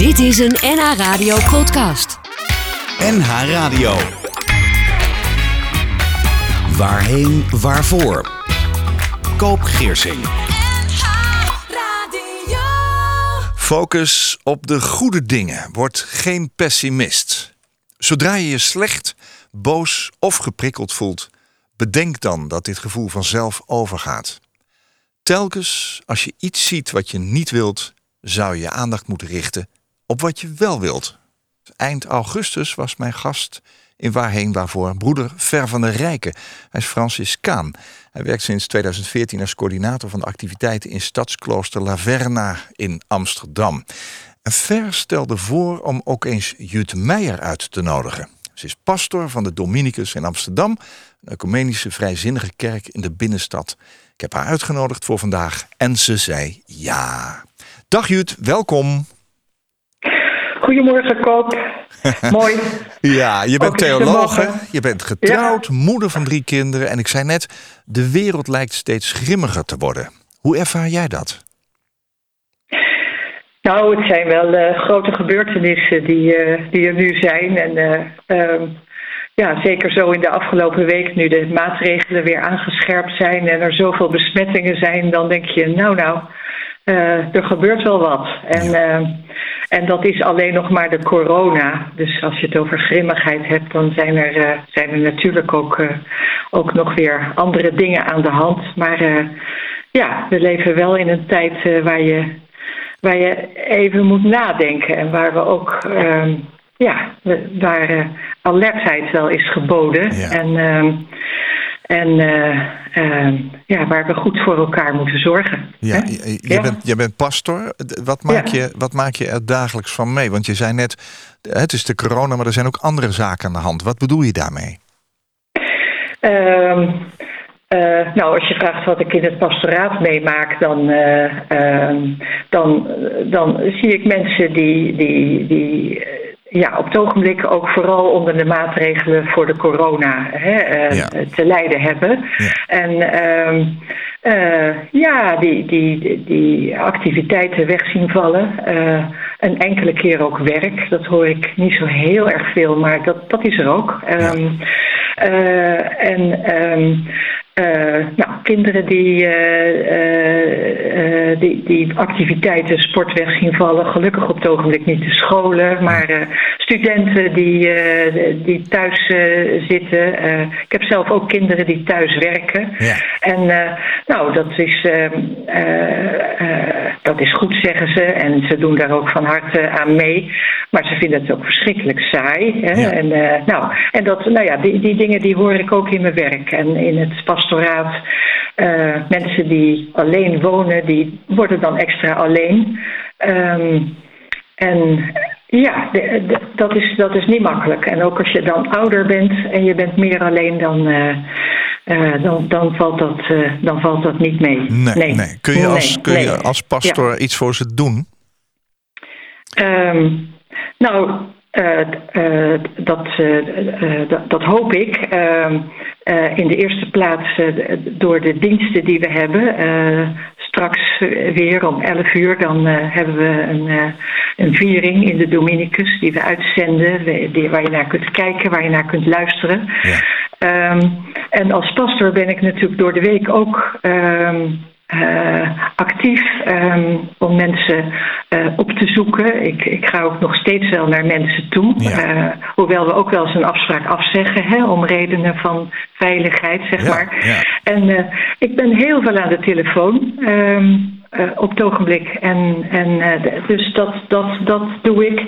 Dit is een NH Radio podcast. NH Radio. Waarheen, waarvoor? Koop Geersing. Focus op de goede dingen. Word geen pessimist. Zodra je je slecht, boos of geprikkeld voelt, bedenk dan dat dit gevoel vanzelf overgaat. Telkens als je iets ziet wat je niet wilt, zou je je aandacht moeten richten op wat je wel wilt. Eind augustus was mijn gast in Waarheen Waarvoor broeder Ver van der Rijken. Hij is Franciscaan. Hij werkt sinds 2014 als coördinator van de activiteiten in stadsklooster Laverna in Amsterdam. En Ver stelde voor om ook eens Jut Meijer uit te nodigen. Ze is pastor van de Dominicus in Amsterdam, een ecumenische vrijzinnige kerk in de binnenstad. Ik heb haar uitgenodigd voor vandaag en ze zei ja. Dag Jut, welkom. Goedemorgen, Koop. Mooi. Ja, je bent mogen. je bent getrouwd, moeder van drie kinderen. En ik zei net, de wereld lijkt steeds grimmiger te worden. Hoe ervaar jij dat? Nou, het zijn wel eh, grote gebeurtenissen die, eh, die er nu zijn. En eh, ehm, ja, zeker zo in de afgelopen week, nu de maatregelen weer aangescherpt zijn en er zoveel besmettingen zijn, dan denk je, nou nou, er gebeurt wel wat. En, eh, en dat is alleen nog maar de corona. Dus als je het over grimmigheid hebt, dan zijn er, eh, zijn er natuurlijk ook, eh, ook nog weer andere dingen aan de hand. Maar eh, ja, we leven wel in een tijd waar je waar je even moet nadenken en waar we ook ehm, ja, we- waar alertheid wel is geboden Ja. en, ehm, en eh, ehm, ja, waar we goed voor elkaar moeten zorgen. Ja, hè? je, je Ja. Bent, je bent pastor. Wat maak, Ja. je, wat maak je er dagelijks van mee? Want je zei net, het is de corona, maar er zijn ook andere zaken aan de hand. Wat bedoel je daarmee? Ehm, eh, nou, als je vraagt wat ik in het pastoraat meemaak, dan, eh, ehm, dan, dan zie ik mensen die, die, die eh, ja, op het ogenblik ook vooral onder de maatregelen voor de corona hè, eh, Ja. te lijden hebben. Ja. En ehm, eh, ja, die, die, die, activiteiten weg zien vallen. Eh, een enkele keer ook werk. Dat hoor ik niet zo heel erg veel, maar dat, dat is er ook. Ehm, eh, en eh, nou, kinderen die, die, die activiteiten, sport weg zien vallen. Gelukkig op het ogenblik niet de scholen, maar studenten die, die thuis zitten. Ik heb zelf ook kinderen die thuis werken. Ja. En nou, dat is, ehm, eh, eh, dat is goed, zeggen ze. En ze doen daar ook van harte aan mee. Maar ze vinden het ook verschrikkelijk saai. Hè? Ja. En, eh, nou, en dat, nou ja, die, die dingen die hoor ik ook in mijn werk. En in het pastoraat, eh, mensen die alleen wonen, die worden dan extra alleen. Ehm, en ja, de- de- dat, is, dat is niet makkelijk. En ook als je dan ouder bent en je bent meer alleen, dan, eh, eh, dan, dan, valt, dat, eh, dan valt dat niet mee. Nee, nee. Kun je als, Nee, kun je als pastor iets voor ze doen? Ehm, nou, eh, eh, dat, eh, dat, dat hoop ik. Ehm, eh, in de eerste plaats door de diensten die we hebben. Straks weer om 11 uur dan hebben we een, een viering in de Dominicus die we uitzenden. die, waar je naar kunt kijken, waar je naar kunt luisteren. Ja. Ehm, en als pastor ben ik natuurlijk door de week ook ehm, eh, actief ehm, om mensen eh, op te zoeken. Ik, ik ga ook nog steeds wel naar mensen toe. Ja. Eh, hoewel we ook wel eens een afspraak afzeggen hè, om redenen van veiligheid, zeg Ja, maar. ja. En eh, ik ben heel veel aan de telefoon. ehm, eh, op het ogenblik. En, en eh, dus dat, dat, dat doe ik.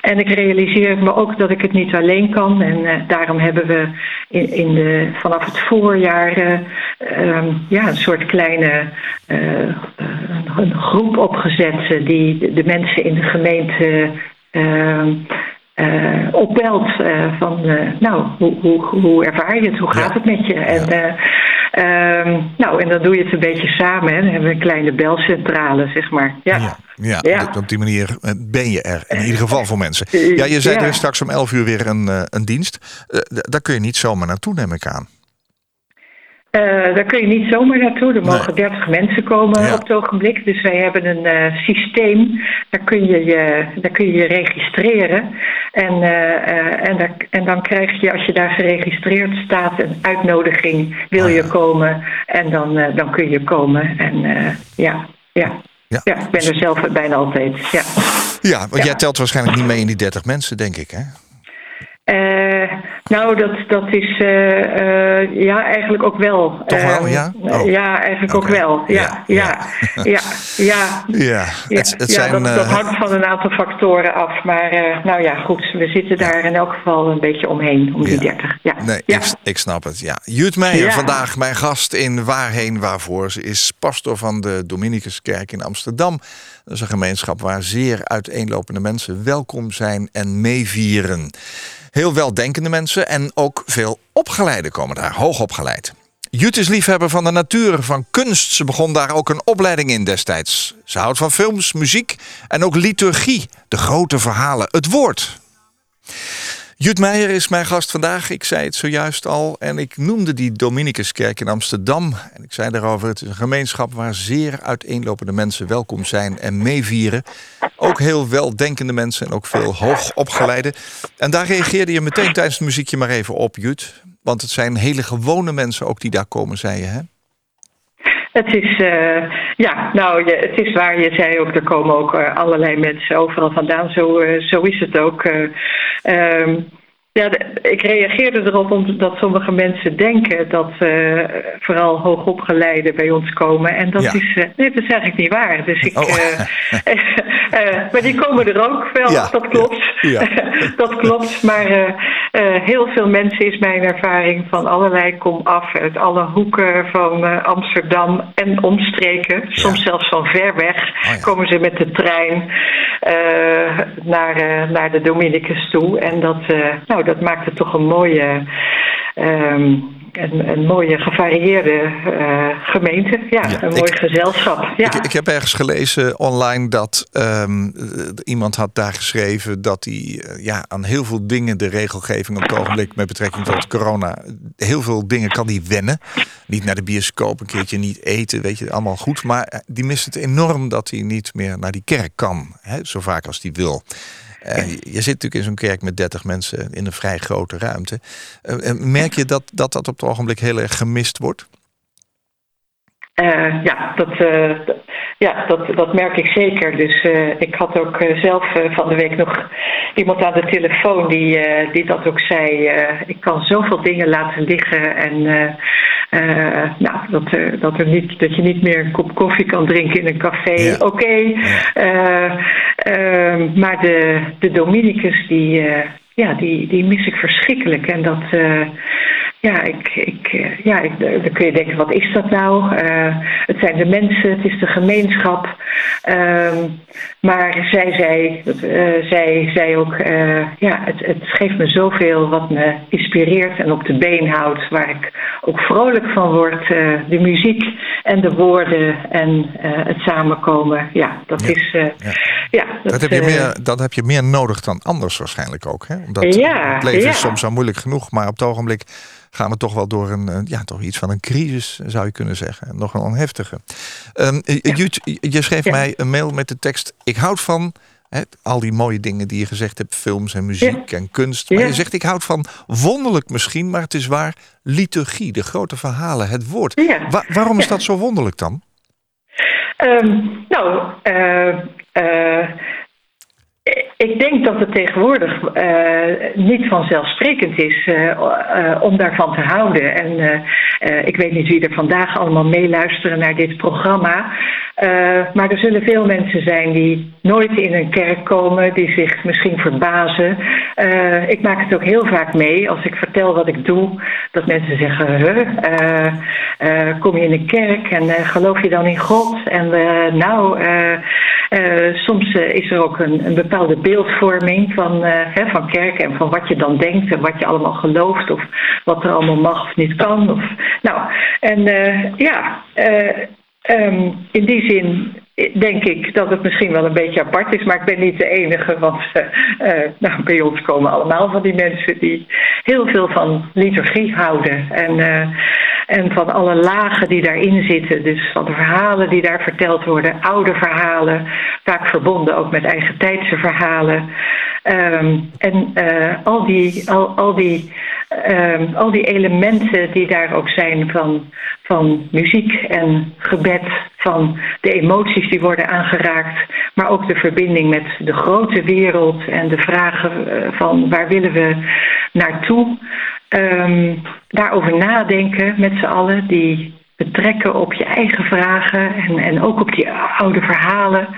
En ik realiseer me ook dat ik het niet alleen kan. En eh, daarom hebben we in, in de, vanaf het voorjaar eh, ehm, ja, een soort kleine een, groep opgezet die de, de mensen in de gemeente. Eh, opbelt eh, van, eh, nou, hoe, hoe, hoe ervaar je het? Hoe gaat Ja. het met je? En, eh, ehm, nou, en dan doe je het een beetje samen. Hè. Dan hebben we een kleine belcentrale, zeg maar. Ja. Ja, ja, Ja. d- op die manier ben je er. In ieder geval voor mensen. Ja, je zei er straks om 11 uur weer een, een dienst. Daar kun je niet zomaar naartoe, neem ik aan. Uh, daar kun je niet zomaar naartoe. Er mogen 30 mensen komen op het ogenblik. Dus wij hebben een uh, systeem. Daar kun je je, daar kun je, je registreren. En, uh, en, daar, en dan krijg je, als je daar geregistreerd staat, een uitnodiging. Wil je komen? En dan, dan kun je komen. En ja, ja. Ja. ja, ik ben er zelf bijna altijd. Ja, ja want jij telt waarschijnlijk niet mee in die 30 mensen, denk ik, hè? Uh, nou, dat, dat is uh, uh, ja, eigenlijk ook wel. Toch wel, ja? Oh. Ja, eigenlijk okay. ook wel. Ja, ja, ja, ja. ja. ja. Het, het zijn, dat, dat, hangt van een aantal factoren af. Maar nou ja, goed, we zitten daar in elk geval een beetje omheen, om die 30. Ja. Nee, ik snap het, ja. Jut Meijer, vandaag mijn gast in Waarheen Waarvoor. Ze is pastor van de Dominicuskerk in Amsterdam. Dat is een gemeenschap waar zeer uiteenlopende mensen welkom zijn en meevieren. Heel weldenkende mensen en ook veel opgeleiden komen daar, hoogopgeleid. Jut is liefhebber van de natuur, van kunst. Ze begon daar ook een opleiding in destijds. Ze houdt van films, muziek en ook liturgie, de grote verhalen, het woord. Jut Meijer is mijn gast vandaag. Ik zei het zojuist al. En ik noemde die Dominicuskerk in Amsterdam. En ik zei daarover: het is een gemeenschap waar zeer uiteenlopende mensen welkom zijn en meevieren. Ook heel weldenkende mensen en ook veel hoogopgeleide. En daar reageerde je meteen tijdens het muziekje maar even op, Jut. Want het zijn hele gewone mensen ook die daar komen, zei je, hè? Het is, uh, ja, nou, je, het is waar. Je zei ook, er komen ook uh, allerlei mensen overal vandaan. Zo, uh, zo is het ook. Um, ja, ik reageerde erop omdat sommige mensen denken dat uh, vooral hoogopgeleiden bij ons komen. En dat, is, uh, nee, dat is eigenlijk niet waar. Dus ik, oh. uh, maar die komen er ook wel, ja. dat klopt. Ja. dat klopt, maar heel veel mensen is mijn ervaring van allerlei kom af. Uit alle hoeken van Amsterdam en omstreken. Soms zelfs van ver weg oh, komen ze met de trein naar, naar de Dominicus toe. En dat, nou, dat maakt het toch een mooie, um, een, een, mooie gevarieerde uh, gemeente. Ja, een mooi gezelschap. Ja. Ik, ik, heb ergens gelezen online dat um, iemand had daar geschreven dat hij uh, ja, aan heel veel dingen, de regelgeving op het ogenblik met betrekking tot corona, heel veel dingen kan hij wennen. Niet naar de bioscoop, een keertje niet eten, weet je, allemaal goed. Maar die mist het enorm dat hij niet meer naar die kerk kan, hè, zo vaak als hij wil. Je zit natuurlijk in zo'n kerk met 30 mensen in een vrij grote ruimte. Uh, merk je dat, dat dat op het ogenblik heel erg gemist wordt? Uh, ja, dat, ja dat, dat merk ik zeker. Dus ik had ook zelf van de week nog iemand aan de telefoon die, die dat ook zei. ik kan zoveel dingen laten liggen en nou, dat, dat, er niet, dat je niet meer een kop koffie kan drinken in een café. Oké. Okay. Maar de, de Dominicus, die, ja, die, die mis ik verschrikkelijk. En dat, ja, ik, ik, eh, ja ik, dan kun je denken, wat is dat nou? Uh, het zijn de mensen, het is de gemeenschap. Uh, maar zij zei, uh, zij zei ook, ja, het, het geeft me zoveel wat me inspireert en op de been houdt. Waar ik ook vrolijk van word. de muziek en de woorden en het samenkomen. Ja, dat is... Ja. ja dat, dat, heb je meer, dat heb je meer nodig dan anders waarschijnlijk ook. Hè? Omdat ja, het leven is soms zo moeilijk genoeg, maar op het ogenblik gaan we toch wel door een, ja, toch iets van een crisis, zou je kunnen zeggen. Nog een heftige. Um, Jut, je schreef mij een mail met de tekst: Ik houd van. al die mooie dingen die je gezegd hebt, films en muziek en kunst. Maar je zegt, ik houd van wonderlijk misschien, maar het is waar, liturgie, de grote verhalen, het woord. waarom is dat zo wonderlijk dan? Um, nou, uh, ik denk dat het tegenwoordig uh, niet vanzelfsprekend is uh, uh, om daarvan te houden. En ik weet niet wie er vandaag allemaal meeluisteren naar dit programma. maar er zullen veel mensen zijn die nooit in een kerk komen, die zich misschien verbazen. ik maak het ook heel vaak mee als ik vertel wat ik doe, dat mensen zeggen: huh, kom je in een kerk en geloof je dan in God? En nou, soms is er ook een bepaalde beeldvorming van, uh, hè, van kerken en van wat je dan denkt en wat je allemaal gelooft of wat er allemaal mag of niet kan. Of, nou, en uh, ja, uh, um, in die zin denk ik dat het misschien wel een beetje apart is, maar ik ben niet de enige. Want nou, bij ons komen allemaal van die mensen die heel veel van liturgie houden. En, en van alle lagen die daarin zitten. Dus van de verhalen die daar verteld worden, oude verhalen, vaak verbonden ook met eigen tijdse verhalen. Um, en uh, al die, al, al die um, al die elementen die daar ook zijn van, van muziek en gebed, van de emoties die worden aangeraakt, maar ook de verbinding met de grote wereld en de vragen eh, van waar willen we naartoe. Um, daarover nadenken met z'n allen, die betrekken op je eigen vragen en, en ook op die oude verhalen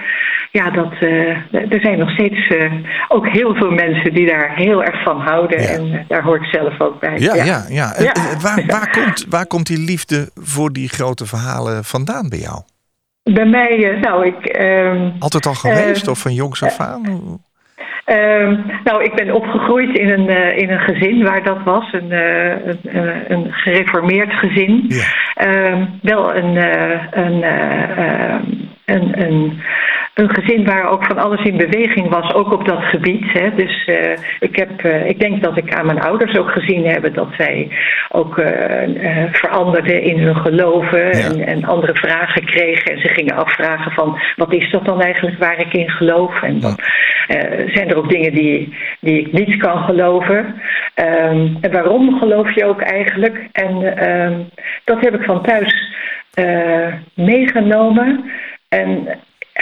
ja, dat, uh, er zijn nog steeds uh, ook heel veel mensen die daar heel erg van houden. Ja. En uh, daar hoort zelf ook bij. Ja, ja, ja. ja. Waar, waar, komt, waar komt die liefde voor die grote verhalen vandaan bij jou? Bij mij, nou, ik. Uh, Altijd al geweest of van jongs af aan? Uh, nou, ik ben opgegroeid in een, uh, in een gezin waar dat was, een, uh, een, een, gereformeerd gezin. Ja. Uh, wel een, een, een, een, een gezin waar ook van alles in beweging was, ook op dat gebied. Hè. Dus uh, ik, heb, uh, ik denk dat ik aan mijn ouders ook gezien heb dat zij ook uh, veranderden in hun geloven ja. en, en, andere vragen kregen. En ze gingen afvragen van wat is dat dan eigenlijk waar ik in geloof? En dan zijn er ook dingen die, die ik niet kan geloven. Um, en waarom geloof je ook eigenlijk? En um, dat heb ik van thuis meegenomen. En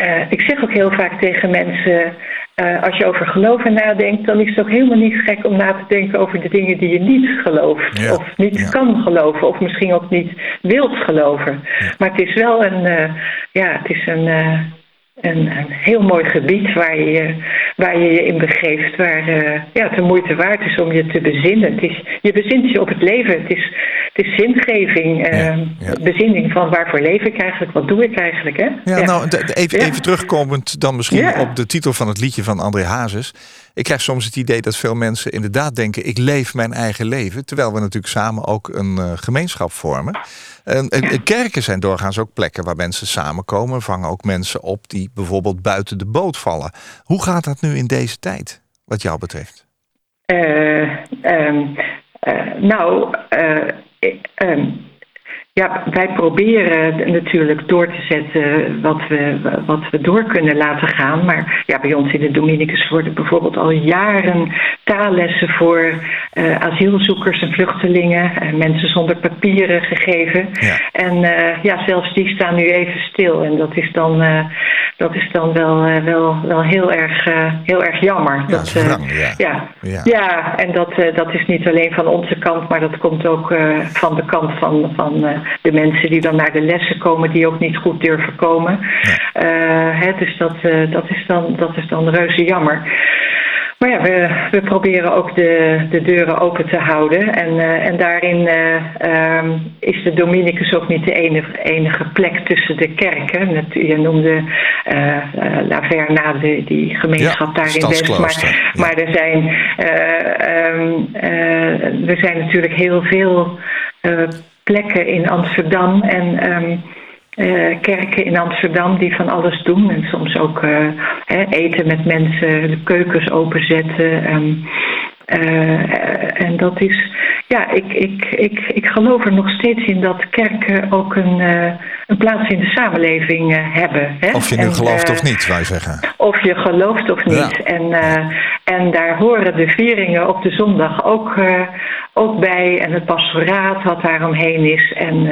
uh, ik zeg ook heel vaak tegen mensen: uh, als je over geloven nadenkt, dan is het ook helemaal niet gek om na te denken over de dingen die je niet gelooft. Ja, of niet ja. kan geloven, of misschien ook niet wilt geloven. Ja. Maar het is wel een, uh, ja, het is een een, een, heel mooi gebied waar je waar je, je in begeeft, waar uh, ja, het de moeite waard is om je te bezinnen. Het is, je bezint je op het leven. Het is, het is zingeving, uh, ja, ja. bezinning van waarvoor leef ik eigenlijk, wat doe ik eigenlijk. Hè? Ja, ja. nou, even, even terugkomend dan misschien op de titel van het liedje van André Hazes. Ik krijg soms het idee dat veel mensen inderdaad denken: ik leef mijn eigen leven. Terwijl we natuurlijk samen ook een uh, gemeenschap vormen. En, en, kerken zijn doorgaans ook plekken waar mensen samenkomen, vangen ook mensen op die bijvoorbeeld buiten de boot vallen. Hoe gaat dat nu in deze tijd, wat jou betreft? Uh, um, uh, nou, um, ja, wij proberen natuurlijk door te zetten wat we, wat we door kunnen laten gaan. Maar ja, bij ons in de Dominicus worden bijvoorbeeld al jaren taallessen voor uh, asielzoekers en vluchtelingen en mensen zonder papieren gegeven. Ja. En uh, ja, zelfs die staan nu even stil. En dat is dan, uh, dat is dan wel, wel, wel heel, erg, heel erg jammer. Ja, dat, wrang, ja. Ja, ja. ja, en dat, dat is niet alleen van onze kant, maar dat komt ook van de kant van. van de mensen die dan naar de lessen komen, die ook niet goed durven komen. Ja. Uh, hè, dus dat, uh, dat, is dan, dat is dan reuze jammer. Maar ja, we, we proberen ook de, de deuren open te houden. En, uh, en daarin um, is de Dominicus ook niet de enige, enige plek tussen de kerken. Je noemde La Vernade, die gemeenschap ja, daar in West. Maar, ja. maar er, zijn, um, er zijn natuurlijk heel veel plekken in Amsterdam en um, uh, kerken in Amsterdam die van alles doen. En soms ook hè, eten met mensen, de keukens openzetten. Um, uh, en dat is, ja, ik, ik, ik, ik geloof er nog steeds in dat kerken ook een, uh, een plaats in de samenleving uh, hebben. Hè? Of je nu en, gelooft of niet, wij zeggen. Of je gelooft of niet. Ja. En, en daar horen de vieringen op de zondag ook, ook bij. En het pastoraat wat daaromheen is. En,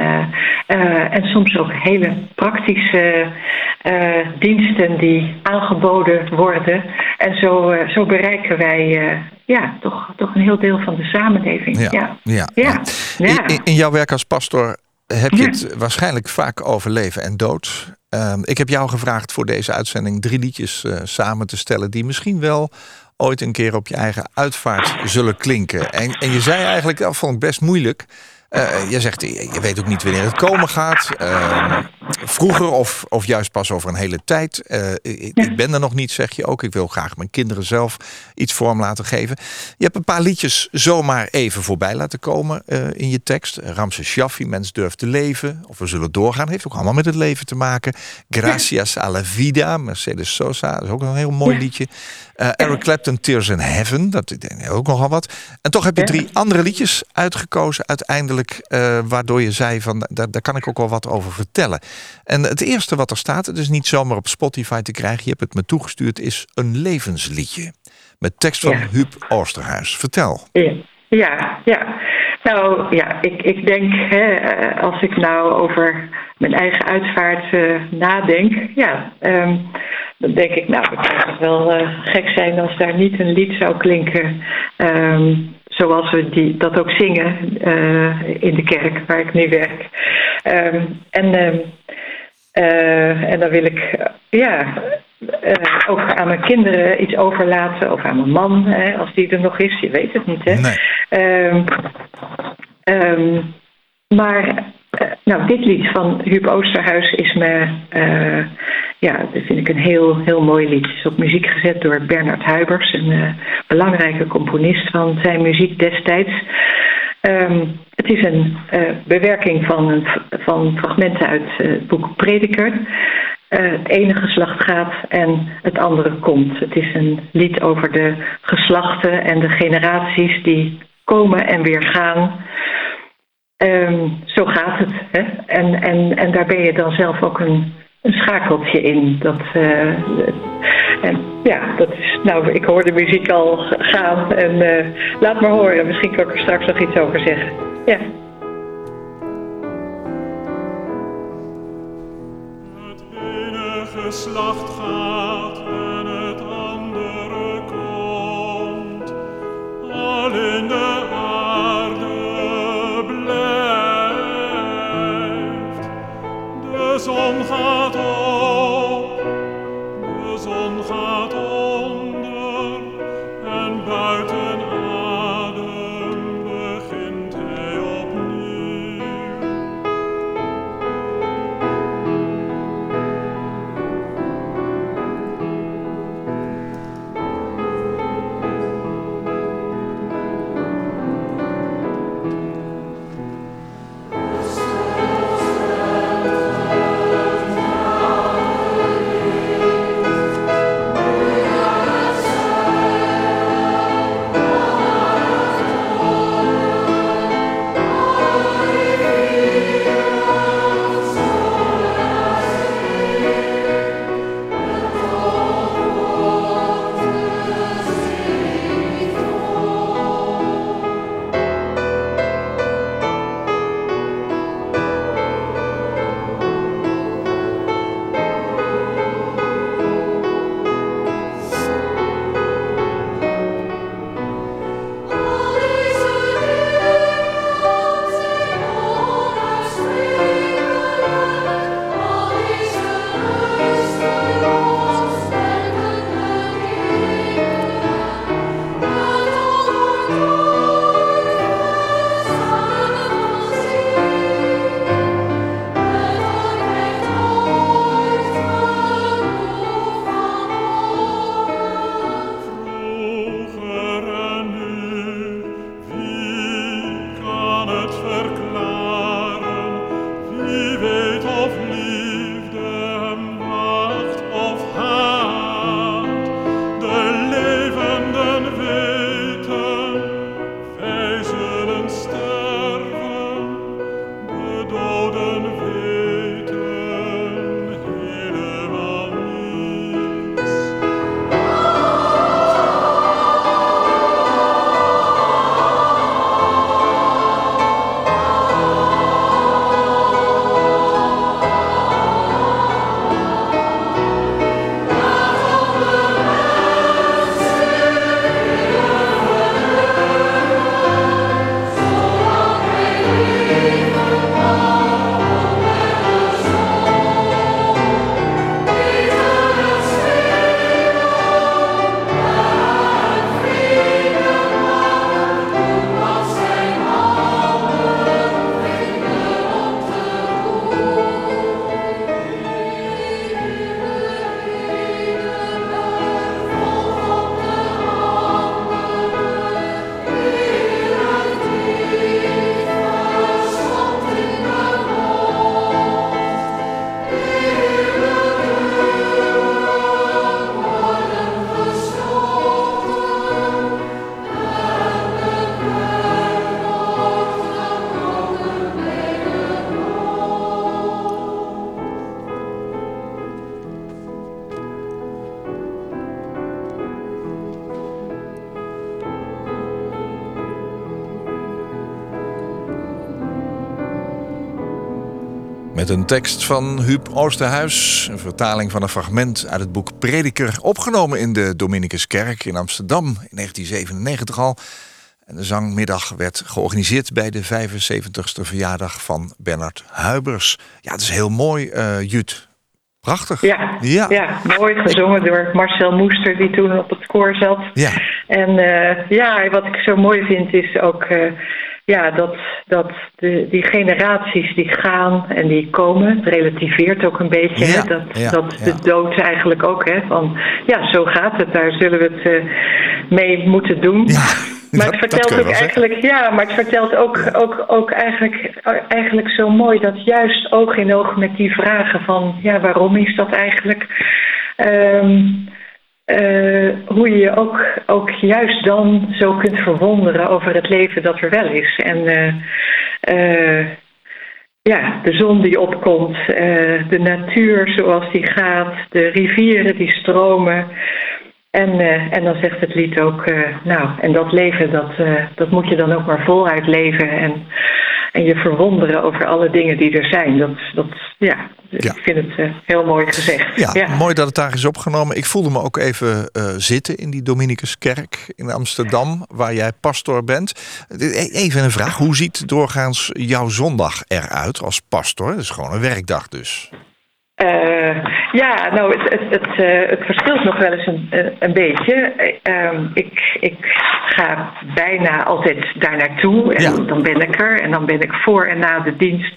en soms ook hele praktische diensten die aangeboden worden. En zo, zo bereiken wij ja, toch, toch een heel deel van de samenleving. Ja, ja. ja. ja. ja. In, in, jouw werk als pastor heb je het waarschijnlijk vaak over leven en dood. Uh, ik heb jou gevraagd voor deze uitzending drie liedjes uh, samen te stellen... die misschien wel ooit een keer op je eigen uitvaart zullen klinken. En, en je zei eigenlijk, dat vond ik best moeilijk... Uh, je zegt, je weet ook niet wanneer het komen gaat. Uh, vroeger of, of juist pas over een hele tijd. Uh, ik, ik, ben er nog niet, zeg je ook. Ik wil graag mijn kinderen zelf iets vorm laten geven. Je hebt een paar liedjes zomaar even voorbij laten komen in je tekst. Ramses Shaffi, Mens durft te leven. Of We zullen doorgaan, heeft ook allemaal met het leven te maken. Gracias a la vida, Mercedes Sosa, dat is ook een heel mooi liedje. Eric Clapton, Tears in Heaven, dat is ook nogal wat. En toch heb je drie andere liedjes uitgekozen uiteindelijk, uh, waardoor je zei van daar, daar kan ik ook wel wat over vertellen. En het eerste wat er staat, het is niet zomaar op Spotify te krijgen, je hebt het me toegestuurd, is een levensliedje. Met tekst van ja. Huub Oosterhuis. Vertel. Ja, ja. Nou ja, ik, ik denk, hè, als ik nou over mijn eigen uitvaart uh, nadenk, ja, um, dan denk ik, nou, het zou toch wel uh, gek zijn als daar niet een lied zou klinken. Um, zoals we die, dat ook zingen in de kerk waar ik nu werk. Um, en, en dan wil ik, ja, ook aan mijn kinderen iets overlaten, of aan mijn man, hè, als die er nog is, je weet het niet, hè. Nee. maar uh, nou, dit lied van Huub Oosterhuis is me, uh, ja, dat vind ik een heel, heel mooi lied. Het is op muziek gezet door Bernard Huibers, een uh, belangrijke componist van zijn muziek destijds. Um, het is een bewerking van, van fragmenten uit het boek Prediker. Het ene geslacht gaat en het andere komt. Het is een lied over de geslachten en de generaties die komen en weer gaan. Um, zo gaat het. Hè? En, en, en daar ben je dan zelf ook een, een schakeltje in. Dat, uh, en ja, dat is. Nou, ik hoor de muziek al gaan. En uh, laat maar horen. Misschien kan ik er straks nog iets over zeggen. Ja. Ene een tekst van Huub Oosterhuis. Een vertaling van een fragment uit het boek Prediker. Opgenomen in de Dominicuskerk in Amsterdam in 1997 al. En de zangmiddag werd georganiseerd bij de 75ste verjaardag van Bernard Huibers. Ja, het is heel mooi, uh, Jut. Prachtig. Ja, ja. ja, mooi gezongen door Marcel Moester, die toen op het koor zat. Ja. En uh, ja, wat ik zo mooi vind is ook uh, ja, dat, dat de, die generaties die gaan en die komen, het relativeert ook een beetje. Ja, hè? Dat, ja, dat ja. de dood eigenlijk ook, hè? Van ja, zo gaat het, daar zullen we het uh, mee moeten doen. Maar het dat vertelt ook zeggen. eigenlijk, ja, maar het vertelt ook, ook, ook eigenlijk, eigenlijk zo mooi dat juist oog in oog met die vragen van, ja, waarom is dat eigenlijk? Ehm, eh, hoe je je ook, ook juist dan zo kunt verwonderen over het leven dat er wel is. En eh, eh, ja, de zon die opkomt, de natuur zoals die gaat, de rivieren die stromen. En, eh, en dan zegt het lied ook, eh, nou, en dat leven, dat, eh, dat moet je dan ook maar voluit leven. En, en je verwonderen over alle dingen die er zijn. Dat, dat, ja, Ja. ik vind het heel mooi gezegd. Ja, mooi dat het daar is opgenomen. Ik voelde me ook even zitten in die Dominicuskerk in Amsterdam, waar jij pastor bent. E- Even een vraag, hoe ziet doorgaans jouw zondag eruit als pastor? Het is gewoon een werkdag dus. Eh, ja, nou, het, het, het, eh, het verschilt nog wel eens een, een- een beetje. Eh, ehm, ik, ik ga bijna altijd daar naartoe en Ja. dan ben ik er. En dan ben ik voor en na de dienst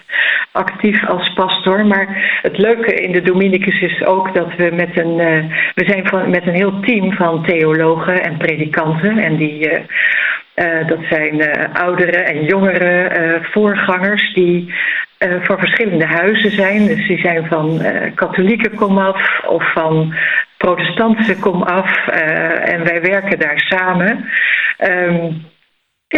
actief als pastor. Maar het leuke in de Dominicus is ook dat we met een, eh, we zijn van, met een heel team van theologen en predikanten. En die, eh, dat zijn eh, oudere en jongere eh, voorgangers die voor verschillende huizen zijn. Dus die zijn van katholieke komaf of van protestantse komaf. en wij werken daar samen. Ehm,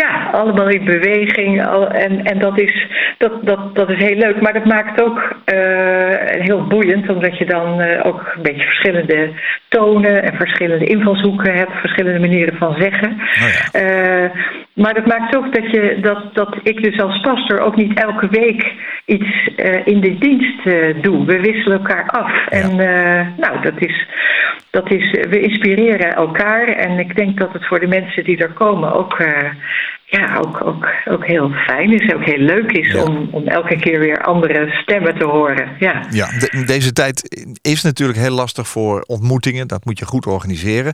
ja, allemaal in beweging. En, en dat, is, dat, dat, dat is heel leuk. Maar dat maakt ook eh, heel boeiend, omdat je dan eh, ook een beetje verschillende tonen en verschillende invalshoeken hebt, verschillende manieren van zeggen. Nou ja. Eh, maar dat maakt ook dat, je, dat, dat ik dus als pastor ook niet elke week iets in de dienst doe. We wisselen elkaar af. En nou, dat is, dat is, we inspireren elkaar. En ik denk dat het voor de mensen die er komen ook, eh, ja, ook, ook, ook heel fijn is. Ook heel leuk is Ja. om, om elke keer weer andere stemmen te horen. Ja. Ja, de- deze tijd is natuurlijk heel lastig voor ontmoetingen. Dat moet je goed organiseren.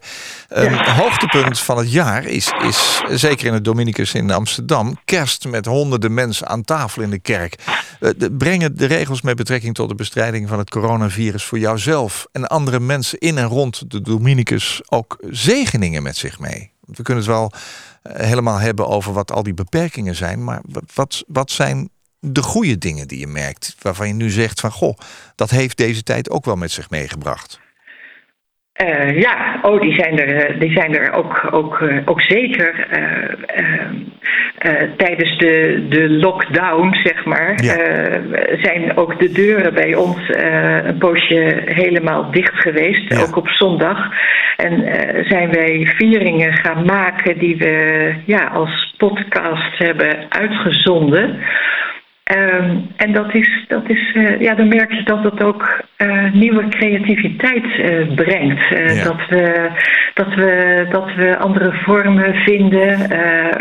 Ja. hoogtepunt van het jaar is, is zeker in het Dominicus in Amsterdam... kerst met honderden mensen aan tafel in de kerk. Eh, de- Brengen de regels met betrekking tot de bestrijding van het coronavirus... voor jouzelf en andere mensen in en rond de Dominicus ook zegeningen met zich mee? We kunnen het wel helemaal hebben over wat al die beperkingen zijn... maar wa- wat, wat zijn de goede dingen die je merkt, waarvan je nu zegt van goh, dat heeft deze tijd ook wel met zich meegebracht. Eh, ja, oh, die zijn er, eh, die zijn er ook, ook, eh, ook zeker tijdens de, de lockdown, zeg maar. Ja. zijn ook de deuren bij ons een poosje helemaal dicht geweest, Ja. ook op zondag. En zijn wij vieringen gaan maken die we ja, als podcast hebben uitgezonden. Ehm, en dat is, dat is eh, ja, dan merk je dat het ook eh, nieuwe creativiteit eh, brengt. Ja. dat, we, dat, we, dat we andere vormen vinden,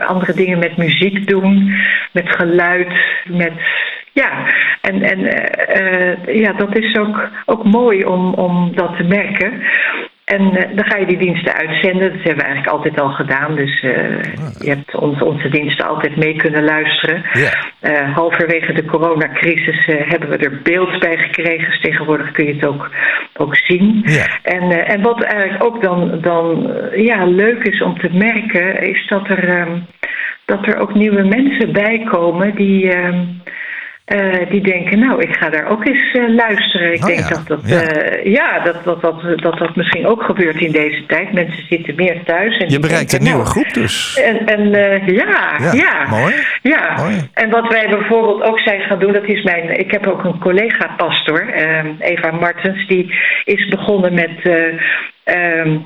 andere dingen met muziek doen, met geluid, met. Ja, en, en ja, dat is ook, ook mooi om, om dat te merken. En eh, dan ga je die diensten uitzenden. Dat hebben we eigenlijk altijd al gedaan. Dus eh, je hebt ons, onze diensten altijd mee kunnen luisteren. Eh, halverwege de coronacrisis eh, hebben we er beeld bij gekregen. Dus tegenwoordig kun je het ook, ook zien. En, en wat eigenlijk ook dan, dan ja, leuk is om te merken, is dat er, ehm, dat er ook nieuwe mensen bij komen die. ehm, eh, die denken, nou, ik ga daar ook eens eh, luisteren. Ik Oh denk ja, dat dat, ja. eh, ja, dat, dat, dat, dat dat misschien ook gebeurt in deze tijd. Mensen zitten meer thuis. En Je bereikt een denken, nieuwe nou, groep dus. En, en ja, Ja, ja, mooi. Ja, Mooi. en wat wij bijvoorbeeld ook zijn gaan doen, dat is mijn. Ik heb ook een collega-pastor, eh, Eva Martens, die is begonnen met. eh, ehm,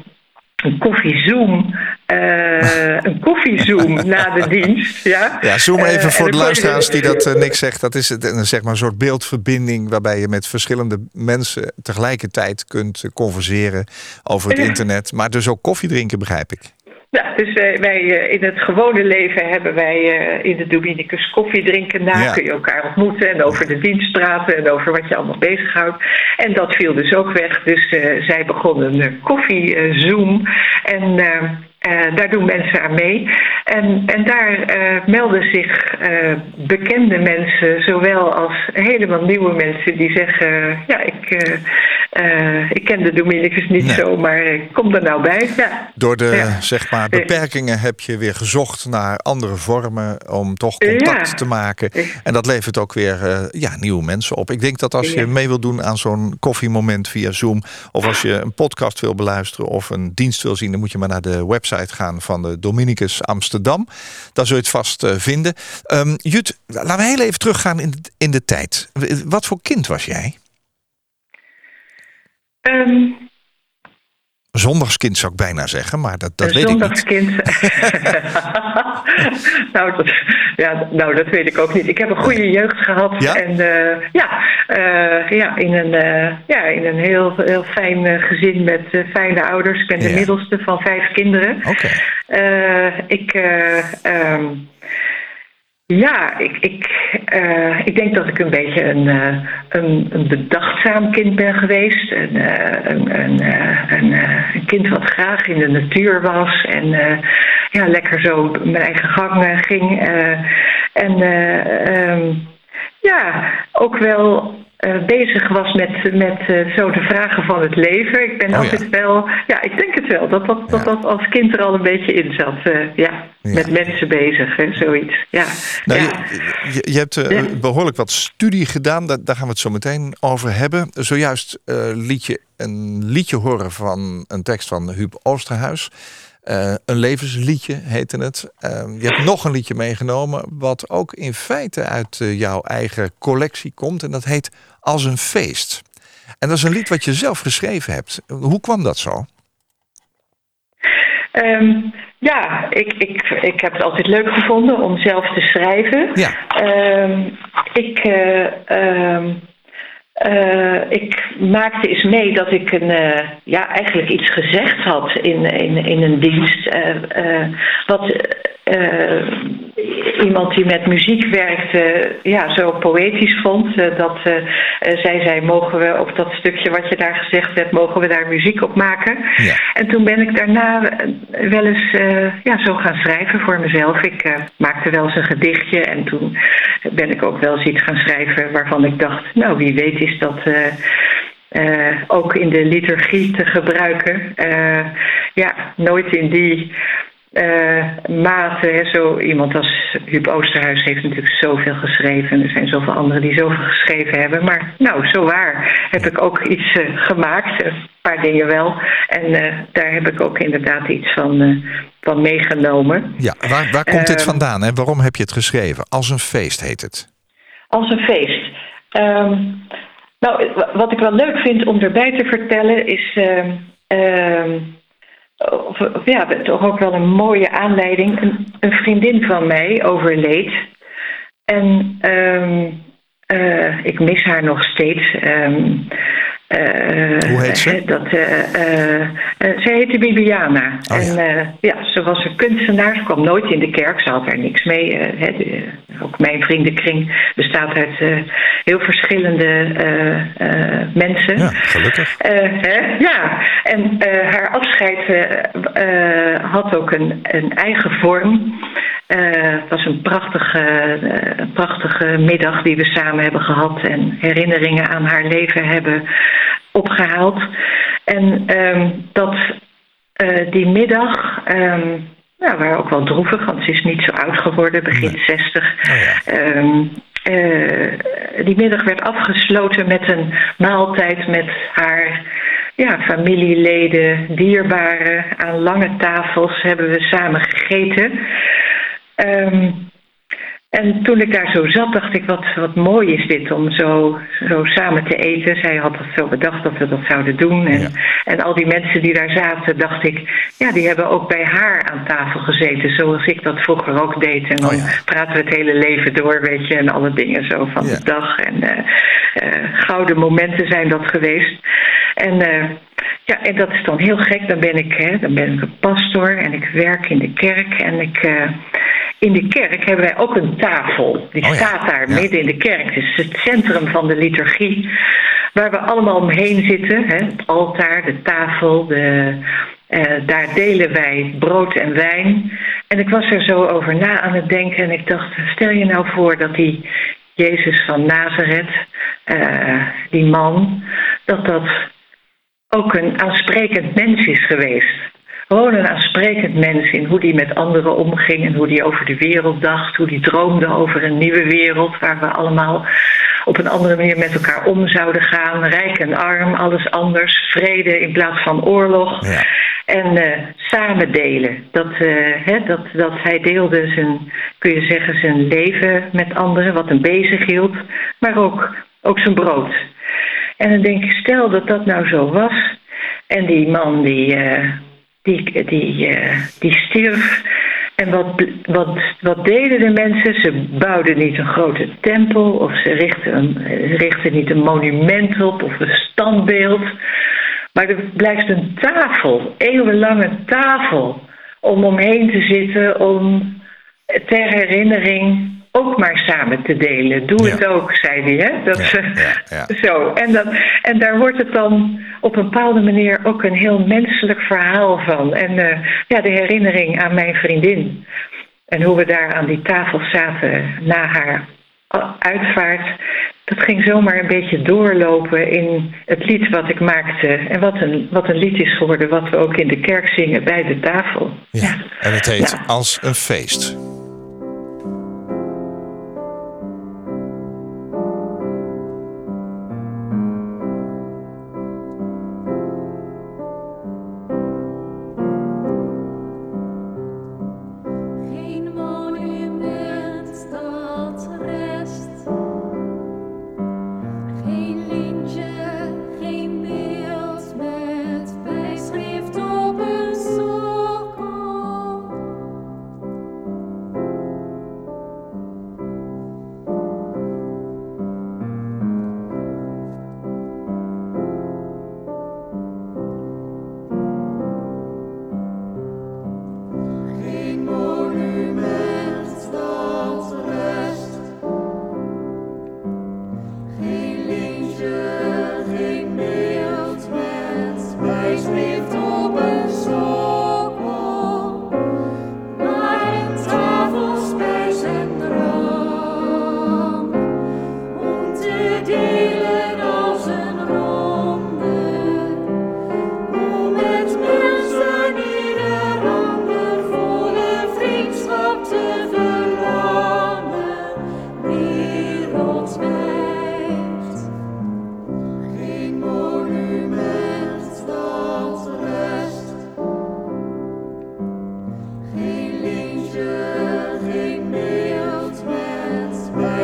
een koffiezoom eh, een koffiezoom na de dienst. Ja, Ja, zoom Eh, even en voor de luisteraars die dat eh, niks zegt. Dat is het, een, zeg maar een soort beeldverbinding waarbij je met verschillende mensen tegelijkertijd kunt eh, converseren over het internet. Maar dus ook koffie drinken, begrijp ik. Ja, dus wij, wij eh, in het gewone leven hebben wij eh, in de Dominicus koffie drinken na. Ja. Kun je elkaar ontmoeten en over de dienst praten en over wat je allemaal bezighoudt. En dat viel dus ook weg. Dus eh, zij begonnen een koffiezoom. en eh, eh, daar doen mensen aan mee. En, en daar eh, melden zich eh, bekende mensen, zowel als helemaal nieuwe mensen die zeggen: Ja, ik, ik ken de Dominicus niet Nee. zo, maar ik kom er nou bij. Ja. Door de Ja. zeg maar, beperkingen heb je weer gezocht naar andere vormen om toch contact Ja. te maken. En dat levert ook weer ja, nieuwe mensen op. Ik denk dat als je mee wil doen aan zo'n koffiemoment via Zoom, of als je een podcast wil beluisteren of een dienst wil zien, dan moet je maar naar de website gaan van de Dominicus Amsterdam. Daar zul je het vast eh, vinden. Ehm, Jut, laten we heel even teruggaan in in de tijd. Wat voor kind was jij? Ehm, Zondagskind zou ik bijna zeggen, maar dat, dat weet ik niet. zondagskind. nou, dat, ja, nou, dat weet ik ook niet. Ik heb een goede jeugd gehad. Ja? En eh, ja, eh, ja, in een, eh, ja, in een heel, heel fijn gezin met fijne ouders. Ik ben de middelste van vijf kinderen. Oké. Eh, ik, eh, ehm, ja, ik, ik, eh, ik denk dat ik een beetje een, eh, een, een bedachtzaam kind ben geweest. Een, eh, een, een, een, kind wat graag in de natuur was en ja, lekker zo mijn eigen gang ging. En ehm, ja, ook wel eh, bezig was met, met eh, zo de vragen van het leven. Ik ben Oh ja. altijd wel, ja, ik denk het wel, dat dat, dat, Ja. dat als kind er al een beetje in zat. eh, ja, Ja. met mensen bezig, hè, zoiets. Ja. Nou, ja. je, je, je hebt eh, behoorlijk wat studie gedaan, daar, daar gaan we het zo meteen over hebben. Zojuist liet je een liedje horen van een tekst van Huub Oosterhuis. Eh, een levensliedje heette het. Eh, je hebt nog een liedje meegenomen, wat ook in feite uit eh, jouw eigen collectie komt. En dat heet Als een feest. En dat is een lied wat je zelf geschreven hebt. Hoe kwam dat zo? Ehm, ja, ik, ik, ik heb het altijd leuk gevonden om zelf te schrijven. Ja. Ehm, ik, eh, eh, ik maakte eens mee dat ik een, eh, ja, eigenlijk iets gezegd had in, in, in een dienst. eh, wat iemand die met muziek werkte ja, zo poëtisch vond. dat zij zei, mogen we op dat stukje wat je daar gezegd hebt, mogen we daar muziek op maken? Ja. En toen ben ik daarna wel eens ja, zo gaan schrijven voor mezelf. Ik maakte wel eens een gedichtje en toen ben ik ook wel eens iets gaan schrijven waarvan ik dacht, nou wie weet is dat eh, eh, ook in de liturgie te gebruiken. Eh, ja, nooit in die mate. Hè, zo iemand als Huub Oosterhuis heeft natuurlijk zoveel geschreven. Er zijn zoveel anderen die zoveel geschreven hebben. Maar nou, zo waar heb ik ook iets gemaakt. Een paar dingen wel. En daar heb ik ook inderdaad iets van, van meegenomen. Ja, waar, waar komt dit Ehm, vandaan en waarom heb je het geschreven? Als een feest heet het. Als een feest. Ehm, nou, wat ik wel leuk vind om erbij te vertellen is. ehm, ehm, ja, toch ook wel een mooie aanleiding. Een, vriendin van mij overleed. En ehm, eh, ik mis haar nog steeds. Hoe heet ze? Dat, eh, eh, eh, zij heette Bibiana. Oh, en ja. eh, ja, ze was een kunstenaar. Ze kwam nooit in de kerk. Ze had er niks mee. eh, hè, ook mijn vriendenkring bestaat uit eh, heel verschillende eh, eh, mensen. Ja, gelukkig. Eh, hè? Ja, en eh, haar afscheid eh, eh, had ook een, een eigen vorm. Eh, het was een prachtige, eh, een prachtige middag die we samen hebben gehad en herinneringen aan haar leven hebben opgehaald. En ehm, dat eh, die middag. nou, waren ook wel droevig, want ze is niet zo oud geworden, begin 60. Oh ja. Ehm, eh, die middag werd afgesloten met een maaltijd met haar ja, familieleden, dierbaren. Aan lange tafels hebben we samen gegeten. Ehm, En toen ik daar zo zat, dacht ik, wat, wat mooi is dit om zo, zo samen te eten. Zij had het zo bedacht dat we dat zouden doen. En, Ja. en al die mensen die daar zaten, dacht ik, ja, die hebben ook bij haar aan tafel gezeten. Zoals ik dat vroeger ook deed. En dan Oh ja. praten we het hele leven door, weet je, en alle dingen zo van Ja. de dag. En eh, eh, gouden momenten zijn dat geweest. En, eh, ja, en dat is dan heel gek. Dan ben ik, hè, dan ben ik een pastor en ik werk in de kerk. En ik, eh, in de kerk hebben wij ook een tafel. Die Oh ja, staat daar ja. midden in de kerk. Is het centrum van de liturgie. Waar we allemaal omheen zitten. Hè? Het altaar, de tafel. De, eh, daar delen wij brood en wijn. En ik was er zo over na aan het denken. En ik dacht, stel je nou voor dat die Jezus van Nazareth, eh, die man, dat dat ook een aansprekend mens is geweest. Gewoon een aansprekend mens in hoe die met anderen omging en hoe die over de wereld dacht, hoe die droomde over een nieuwe wereld waar we allemaal op een andere manier met elkaar om zouden gaan. Rijk en arm, alles anders. Vrede in plaats van oorlog. Ja. En eh, samen delen. Dat, eh, hè, dat, dat hij deelde zijn, kun je zeggen, zijn leven met anderen, wat hem bezig hield, maar ook, ook zijn brood. En dan denk ik, stel dat dat nou zo was. En die man die, eh, die, die, eh, die stierf. En wat, wat, wat deden de mensen? Ze bouwden niet een grote tempel of ze richtten, een, niet een monument op of een standbeeld. Maar er blijft een tafel, eeuwenlange tafel, om omheen te zitten, om ter herinnering ook maar samen te delen. Doe Ja. het ook, zei hij. Hè? Dat, Ja. Zo. En, dan, en daar wordt het dan op een bepaalde manier ook een heel menselijk verhaal van. En eh, ja, de herinnering aan mijn vriendin. En hoe we daar aan die tafel zaten na haar uitvaart. Dat ging zomaar een beetje doorlopen in het lied wat ik maakte. En wat een, wat een lied is geworden, wat we ook in de kerk zingen bij de tafel. Ja. En het heet Ja. Als een feest.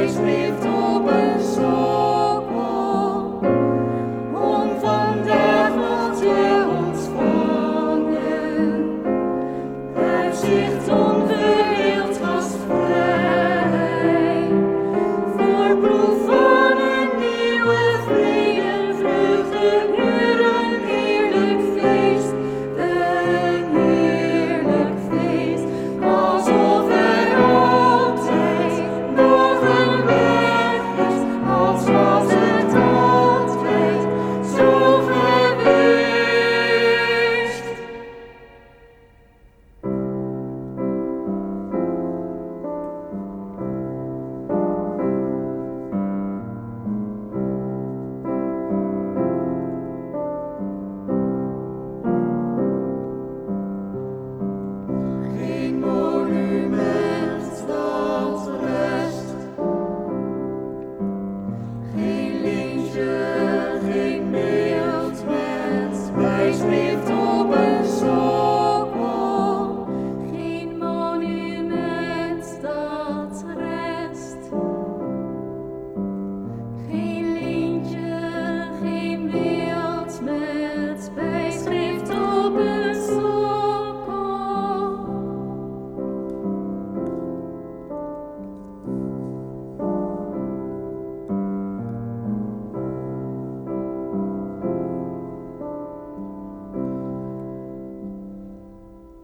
always with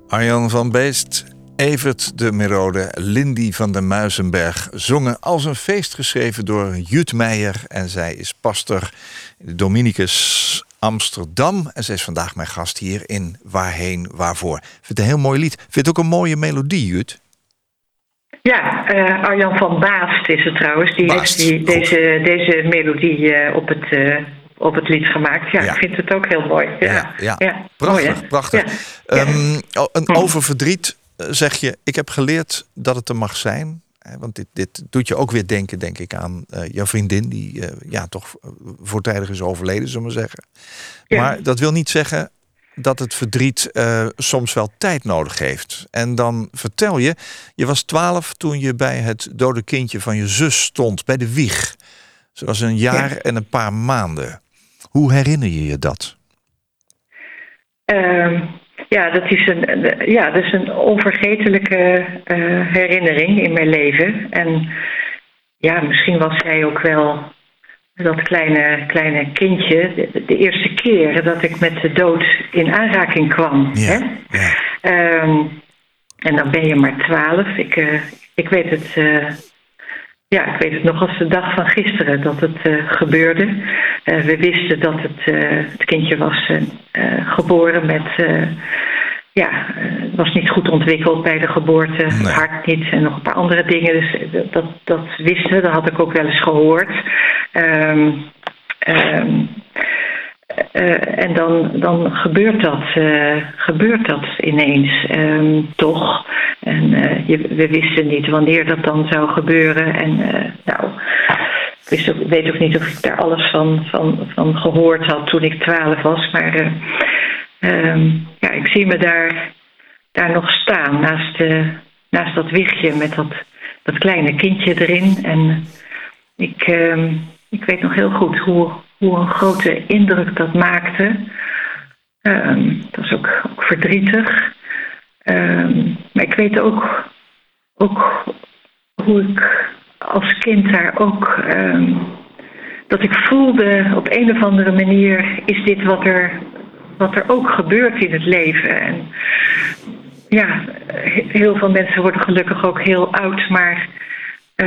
Arjan van Beest, Evert de Merode, Lindy van der Muizenberg zongen als een feest geschreven door Jut Meijer. En zij is pastor in de Dominicus Amsterdam. En zij is vandaag mijn gast hier in Waarheen Waarvoor. Ik vind het een heel mooi lied. Ik vind het ook een mooie melodie, Jut. Ja, eh, Arjan van Baast is het trouwens. Die Baast, heeft die, deze, deze melodie eh, op, het, eh, op het lied gemaakt. Ja, Ja. ik vind het ook heel mooi. Ja, ja. ja. Prachtig, Mooi, prachtig. Ehm, o- een Hm. over verdriet eh, zeg je, ik heb geleerd dat het er mag zijn. Want dit, dit doet je ook weer denken, denk ik, aan eh, jouw vriendin... die eh, ja, toch voortijdig is overleden, zullen we zeggen. Maar dat wil niet zeggen dat het verdriet soms wel tijd nodig heeft. En dan vertel je, je was twaalf toen je bij het dode kindje van je zus stond, bij de wieg. Ze was een jaar Ja. en een paar maanden. Hoe herinner je je dat? Ehm, ja, dat is een, ja, dat is een onvergetelijke eh, herinnering in mijn leven. En ja, misschien was zij ook wel dat kleine, kleine kindje de, de eerste keer dat ik met de dood in aanraking kwam. Hè? Ja. Ehm, en dan ben je maar twaalf. Ik, eh, ik weet het. Ja, ik weet het nog als de dag van gisteren dat het eh, gebeurde. Eh, we wisten dat het, eh, het kindje was geboren met. ja, het was niet goed ontwikkeld bij de geboorte, het Nee. hart niet en nog een paar andere dingen. Dus dat, dat wisten we, dat had ik ook wel eens gehoord. Ehm, eh, en dan, dan gebeurt, dat, eh, gebeurt dat ineens ehm, toch. En eh, je, we wisten niet wanneer dat dan zou gebeuren. En nou, ik weet ook niet of ik daar alles van, van, van gehoord had toen ik twaalf was. Maar eh, ehm, ja, ik zie me daar, daar nog staan naast, naast dat wiegje met dat, dat kleine kindje erin. En ik, ehm, ik weet nog heel goed hoe, hoe een grote indruk dat maakte. Ehm het was ook, verdrietig. Ehm, maar ik weet ook, ook hoe ik als kind daar ook. ehm, dat ik voelde op een of andere manier: is dit wat er, wat er ook gebeurt in het leven? En ja, he- heel veel mensen worden gelukkig ook heel oud, maar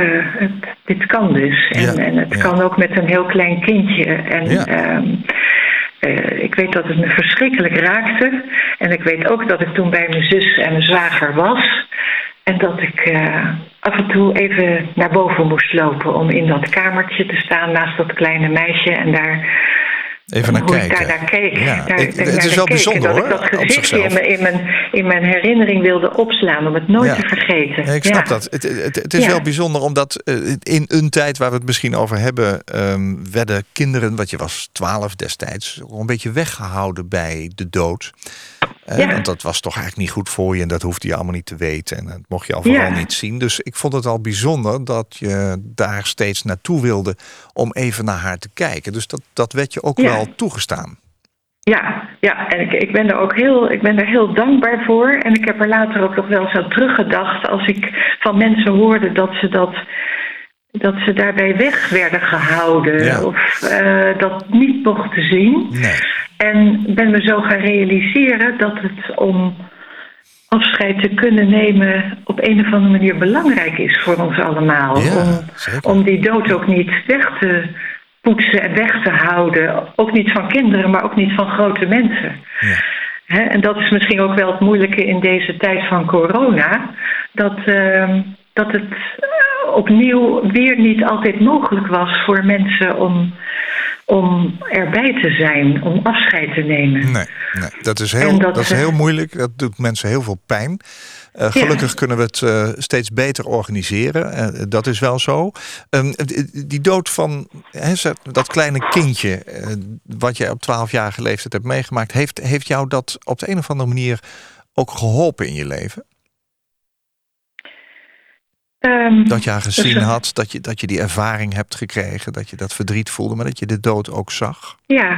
eh, het, dit kan dus. En, Ja, en het ja. kan ook met een heel klein kindje. En Ja. ehm, eh, ik weet dat het me verschrikkelijk raakte. En ik weet ook dat ik toen bij mijn zus en mijn zwager was. En dat ik eh, af en toe even naar boven moest lopen om in dat kamertje te staan naast dat kleine meisje en daar Even naar kijken. ik keek. Ja, Daar- ik- daar het is wel bijzonder en dat hoor, ik dat op gezichtje in mijn, in, mijn, in mijn herinnering wilde opslaan om het nooit Ja. te vergeten. Ja, ik snap dat. Het, het, het is wel bijzonder omdat eh, in een tijd waar we het misschien over hebben, ehm, werden kinderen, wat je was 12 destijds, een beetje weggehouden bij de dood. Ja. Want dat was toch eigenlijk niet goed voor je en dat hoefde je allemaal niet te weten. En dat mocht je al vooral Ja. niet zien. Dus ik vond het al bijzonder dat je daar steeds naartoe wilde om even naar haar te kijken. Dus dat, dat werd je ook Ja. wel toegestaan. Ja, ja, en ik, ik ben er ook heel, ik ben er heel dankbaar voor. En ik heb er later ook nog wel eens aan teruggedacht als ik van mensen hoorde dat ze dat. Dat ze daarbij weg werden gehouden Ja. of eh, dat niet mochten zien. Nee. En ben me zo gaan realiseren dat het om afscheid te kunnen nemen op een of andere manier belangrijk is voor ons allemaal. Ja, om, om die dood ook niet weg te poetsen en weg te houden. Ook niet van kinderen, maar ook niet van grote mensen. Ja. En dat is misschien ook wel het moeilijke in deze tijd van corona. Dat, ehm, dat het eh, opnieuw weer niet altijd mogelijk was voor mensen om, om erbij te zijn, om afscheid te nemen. Nee, nee. Dat, is heel, dat, dat, is heel moeilijk. Dat doet mensen heel veel pijn. Eh, gelukkig kunnen we het eh, steeds beter organiseren. Eh, dat is wel zo. Ehm, die- die dood van dat kleine kindje, wat jij op 12-jarige leeftijd hebt meegemaakt, heeft, heeft jou dat op de een of andere manier ook geholpen in je leven? Ehm, Dat je haar gezien Dus, eh, had, dat je, dat je die ervaring hebt gekregen, dat je dat verdriet voelde, maar dat je de dood ook zag? Ja,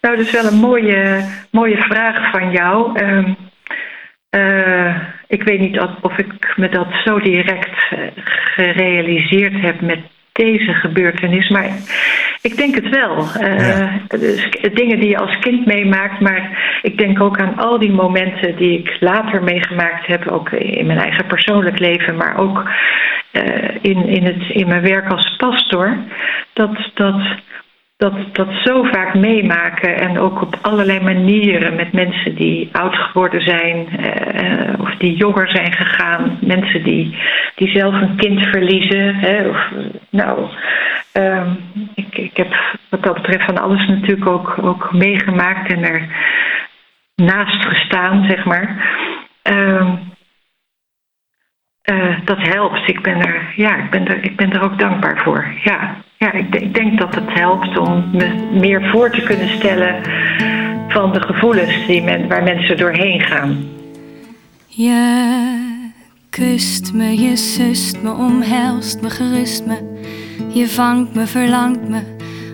nou, dat is wel een mooie, mooie vraag van jou. Ehm, eh, ik weet niet of- of ik me dat zo direct eh, gerealiseerd heb met deze gebeurtenis, maar Ik denk het wel. Eh, Ja. dus dingen die je als kind meemaakt, maar ik denk ook aan al die momenten die ik later meegemaakt heb, ook in mijn eigen persoonlijk leven, maar ook eh, in, in, het, in mijn werk als pastor. Dat, dat, dat, dat zo vaak meemaken en ook op allerlei manieren met mensen die oud geworden zijn eh, of die jonger zijn gegaan, mensen die, die zelf een kind verliezen. Hè, of, nou, ehm, ik, ik heb wat dat betreft van alles natuurlijk ook, ook meegemaakt en er naast gestaan, zeg maar. Ehm, eh, dat helpt. Ik ben, er, ja, ik, ben er, ik ben er ook dankbaar voor. Ja, ik, ik denk dat het helpt om me meer voor te kunnen stellen van de gevoelens die men, waar mensen doorheen gaan. Je kust me, je sust me, omhelst me, gerust me. Je vangt me, verlangt me,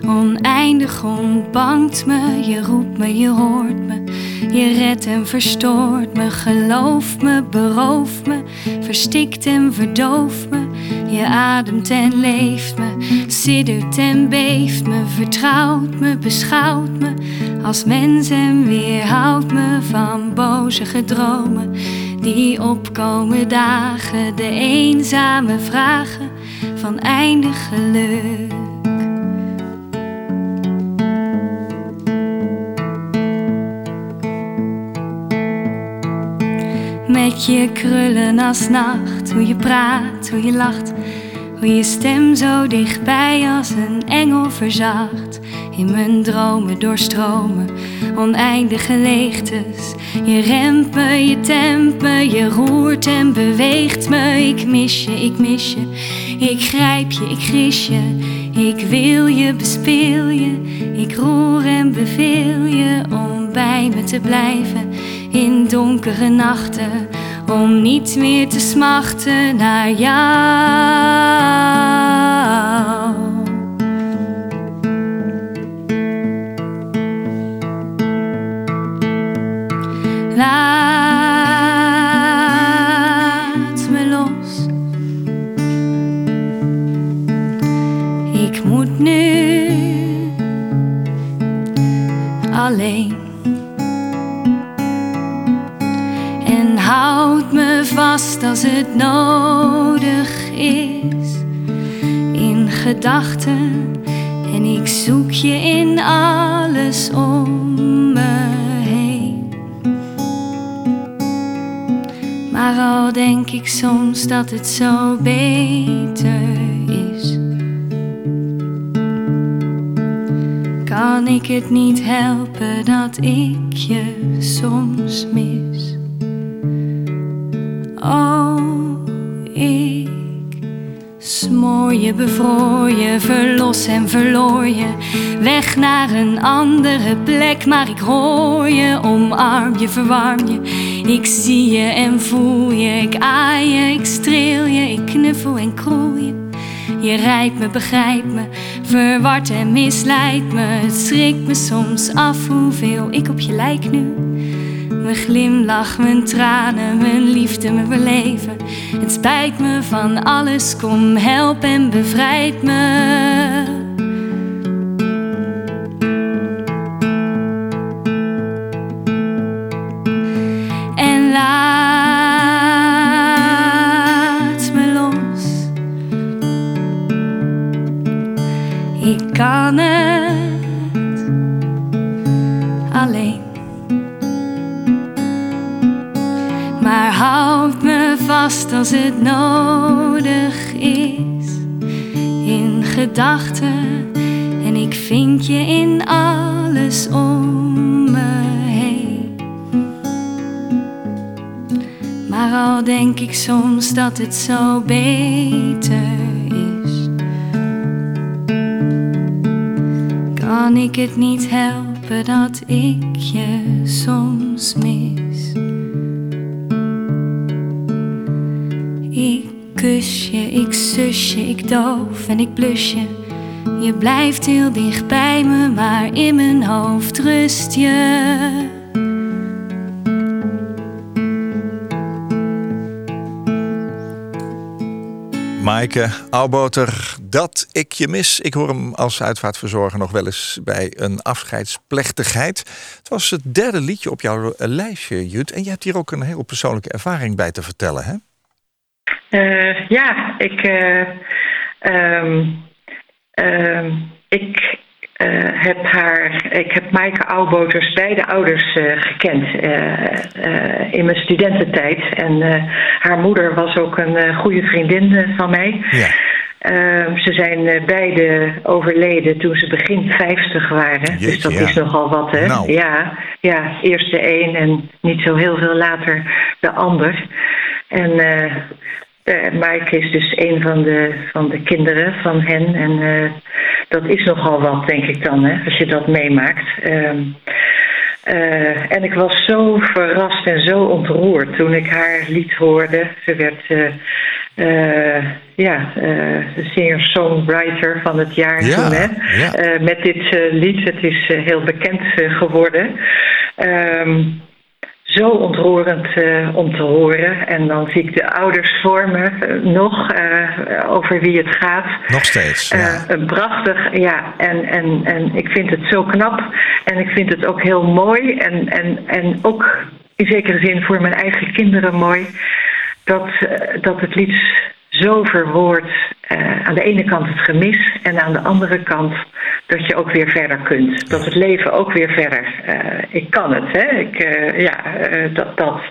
oneindig ontbangt me. Je roept me, je hoort me, je redt en verstoort me. Gelooft me, berooft me, verstikt en verdooft me. Je ademt en leeft me, siddert en beeft me, vertrouwt me, beschouwt me als mens en weerhoudt me van boze gedromen die opkomen dagen, de eenzame vragen van eindig geluk. Met je krullen als nacht, hoe je praat, hoe je lacht, hoe je stem zo dichtbij als een engel verzacht. In mijn dromen doorstromen, oneindige leegtes. Je remt je tempt me, je roert en beweegt me. Ik mis je, ik mis je, ik grijp je, ik gris je. Ik wil je, bespeel je, ik roer en beveel je om bij me te blijven in donkere nachten. Om niet meer te smachten naar jou. Als het nodig is. In gedachten. En ik zoek je in alles om me heen. Maar al denk ik soms dat het zo beter is. Kan ik het niet helpen dat ik je soms mis? Oh, ik smoor je, bevroor je, verlos en verloor je. Weg naar een andere plek, maar ik hoor je, omarm je, verwarm je. Ik zie je en voel je, ik aai je, ik streel je, ik knuffel en kroel je. Je rijdt me, begrijpt me, verward en misleidt me. Het schrikt me soms af hoeveel ik op je lijk nu. Mijn glimlach, mijn tranen, mijn liefde, mijn beleven. Het spijt me van alles, kom help en bevrijd me. En ik vind je in alles om me heen. Maar al denk ik soms dat het zo beter is. Kan ik het niet helpen dat ik je soms mis? Ik kus je, ik zus je, ik doof en ik blus je. Je blijft heel dicht bij me, maar in mijn hoofd rust je. Maaike Auwboter, dat ik je mis. Ik hoor hem als uitvaartverzorger nog wel eens bij een afscheidsplechtigheid. Het was het derde liedje op jouw lijstje, Jut. En je hebt hier ook een heel persoonlijke ervaring bij te vertellen, hè? Eh, ja, ik, eh, ehm, ehm, ik eh, heb haar, ik heb Maaike Auwboters beide ouders gekend in mijn studententijd. En haar moeder was ook een goede vriendin van mij. Ja. Ehm, ze zijn eh, beide overleden toen ze begin 50 waren. dus dat ja. is nogal wat, hè? Nou. Ja, ja, eerst de een en niet zo heel veel later de ander. En eh, Mike is dus een van de, van de kinderen van hen. En dat is nogal wat, denk ik dan, hè, als je dat meemaakt. Eh, en ik was zo verrast en zo ontroerd toen ik haar lied hoorde. Ze werd eh, eh, ja, de singer-songwriter van het jaar Ja, toen. Hè? ja. Met dit lied. Het is heel bekend geworden. Ehm, zo ontroerend eh, om te horen. En dan zie ik de ouders voor me eh, nog eh, over wie het gaat. Nog steeds. Ja. prachtig, ja, en, en, en ik vind het zo knap. En ik vind het ook heel mooi. En, en, en ook in zekere zin voor mijn eigen kinderen mooi. Dat, dat het lied zo verwoordt. eh, aan de ene kant het gemis en aan de andere kant dat je ook weer verder kunt. Dat het leven ook weer verder. eh, ik kan het, hè? Ik, eh, ja, dat, dat.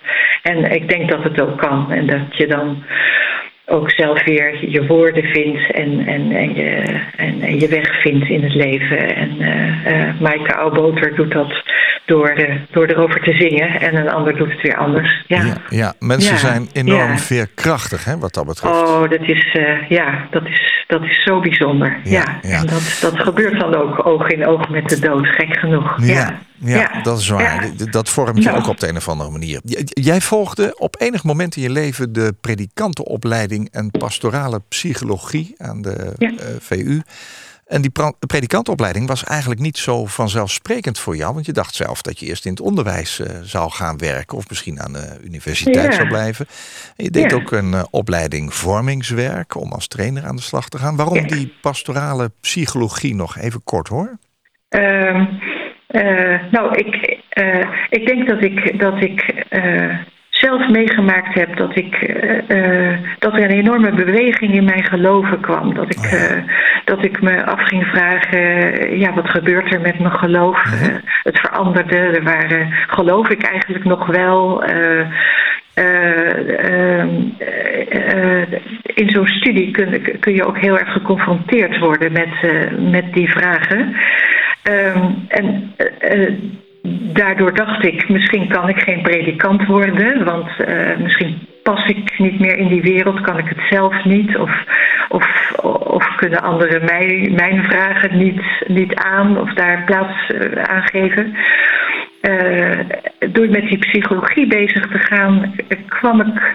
En ik denk dat het ook kan. En dat je dan ook zelf weer je woorden vindt en, en, en, je, en, en je weg vindt in het leven. En eh Maaike Auwboter doet dat door, eh, door erover te zingen en een ander doet het weer anders. Ja. Ja, ja, mensen Ja, zijn enorm ja. veerkrachtig, hè, wat dat betreft. Oh, dat is, ja, dat is, dat is zo bijzonder. Ja. En dat, dat gebeurt dan ook oog in oog met de dood, gek genoeg. Ja, Ja, ja, dat is waar. Ja. Dat vormt je Ja. ook op de een of andere manier. Jij volgde op enig moment in je leven de predikantenopleiding en pastorale psychologie aan de Ja. eh, VU. En die predikantenopleiding was eigenlijk niet zo vanzelfsprekend voor jou. Want je dacht zelf dat je eerst in het onderwijs eh, zou gaan werken. Of misschien aan de universiteit Ja. zou blijven. En je deed Ja. ook een eh, opleiding vormingswerk om als trainer aan de slag te gaan. Waarom Ja. die pastorale psychologie nog even kort hoor? Ehm, eh, nou, ik, ik denk dat ik, dat ik zelf meegemaakt heb dat, ik, eh, eh, dat er een enorme beweging in mijn geloven kwam. Dat ik, Oh ja. eh, dat ik me af ging vragen, ja, wat gebeurt er met mijn geloof? Mhm. Het veranderde, er waren, geloof ik eigenlijk nog wel... in zo'n studie kun, kun je ook heel erg geconfronteerd worden met, met die vragen. Ehm, en daardoor dacht ik, misschien kan ik geen predikant worden, want eh, misschien pas ik niet meer in die wereld, kan ik het zelf niet, of, of, of kunnen anderen mij, mijn vragen niet, niet aan of daar plaats eh, aan geven. Eh, door met die psychologie bezig te gaan, kwam ik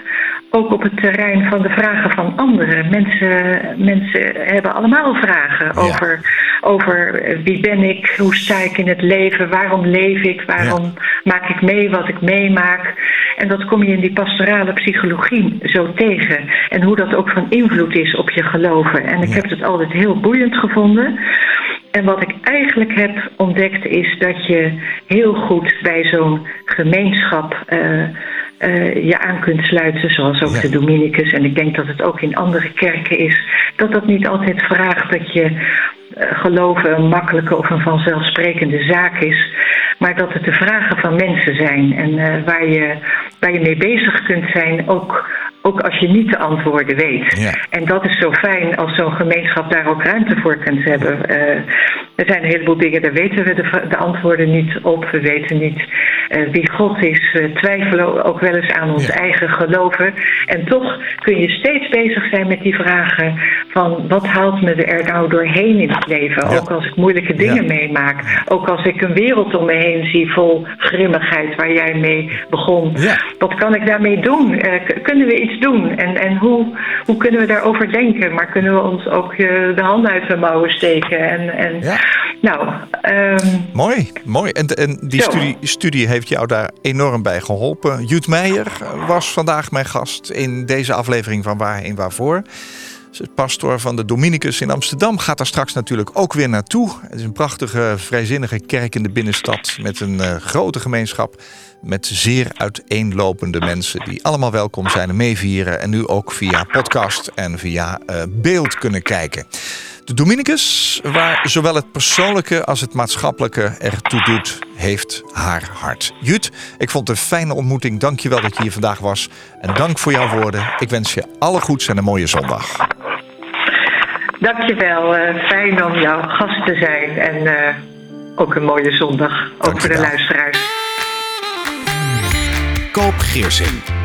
ook op het terrein van de vragen van anderen. Mensen, mensen hebben allemaal vragen Ja. over, over wie ben ik, hoe sta ik in het leven, waarom leef ik, waarom maak ik mee wat ik meemaak. En dat kom je in die pastorale psychologie zo tegen. En hoe dat ook van invloed is op je geloven. En ik Ja. heb het altijd heel boeiend gevonden. En wat ik eigenlijk heb ontdekt is dat je heel goed bij zo'n gemeenschap eh, eh, je aan kunt sluiten, zoals ook Ja. de Dominicus. En ik denk dat het ook in andere kerken is, dat dat niet altijd vraagt dat je eh, geloven een makkelijke of een vanzelfsprekende zaak is, maar dat het de vragen van mensen zijn en waar, je, waar je mee bezig kunt zijn, ook, ook als je niet de antwoorden weet. Ja. En dat is zo fijn als zo'n gemeenschap daar ook ruimte voor kunt hebben. Eh, er zijn een heleboel dingen, daar weten we de, de antwoorden niet op. We weten niet eh, wie God is. We twijfelen ook wel eens aan ons Ja. eigen geloven. En toch kun je steeds bezig zijn met die vragen van wat haalt me er nou doorheen in het leven? Ja. Ook als ik moeilijke dingen meemaak. Ook als ik een wereld om me heen zie vol grimmigheid waar jij mee begon. Wat kan ik daarmee doen? Eh, kunnen we iets doen? En, en hoe, hoe kunnen we daarover denken? Maar kunnen we ons ook eh, de handen uit de mouwen steken? En, en, Ja. Nou, ehm, Mooi, mooi. En, en die Zo. studie, studie heeft jou daar enorm bij geholpen. Jut Meijer was vandaag mijn gast in deze aflevering van Waarheen Waarvoor. Pastor van de Dominicus in Amsterdam, gaat daar straks natuurlijk ook weer naartoe. Het is een prachtige, vrijzinnige kerk in de binnenstad met een uh, grote gemeenschap. Met zeer uiteenlopende mensen die allemaal welkom zijn en meevieren. En nu ook via podcast en via uh, beeld kunnen kijken. De Dominicus, waar zowel het persoonlijke als het maatschappelijke ertoe doet, heeft haar hart. Jut, ik vond het een fijne ontmoeting. Dank je wel dat je hier vandaag was. En dank voor jouw woorden. Ik wens je alle goeds en een mooie zondag. Dankjewel. Uh, fijn om jouw gast te zijn. En uh, ook een mooie zondag. Ook voor de luisteraars. Koop Geersing.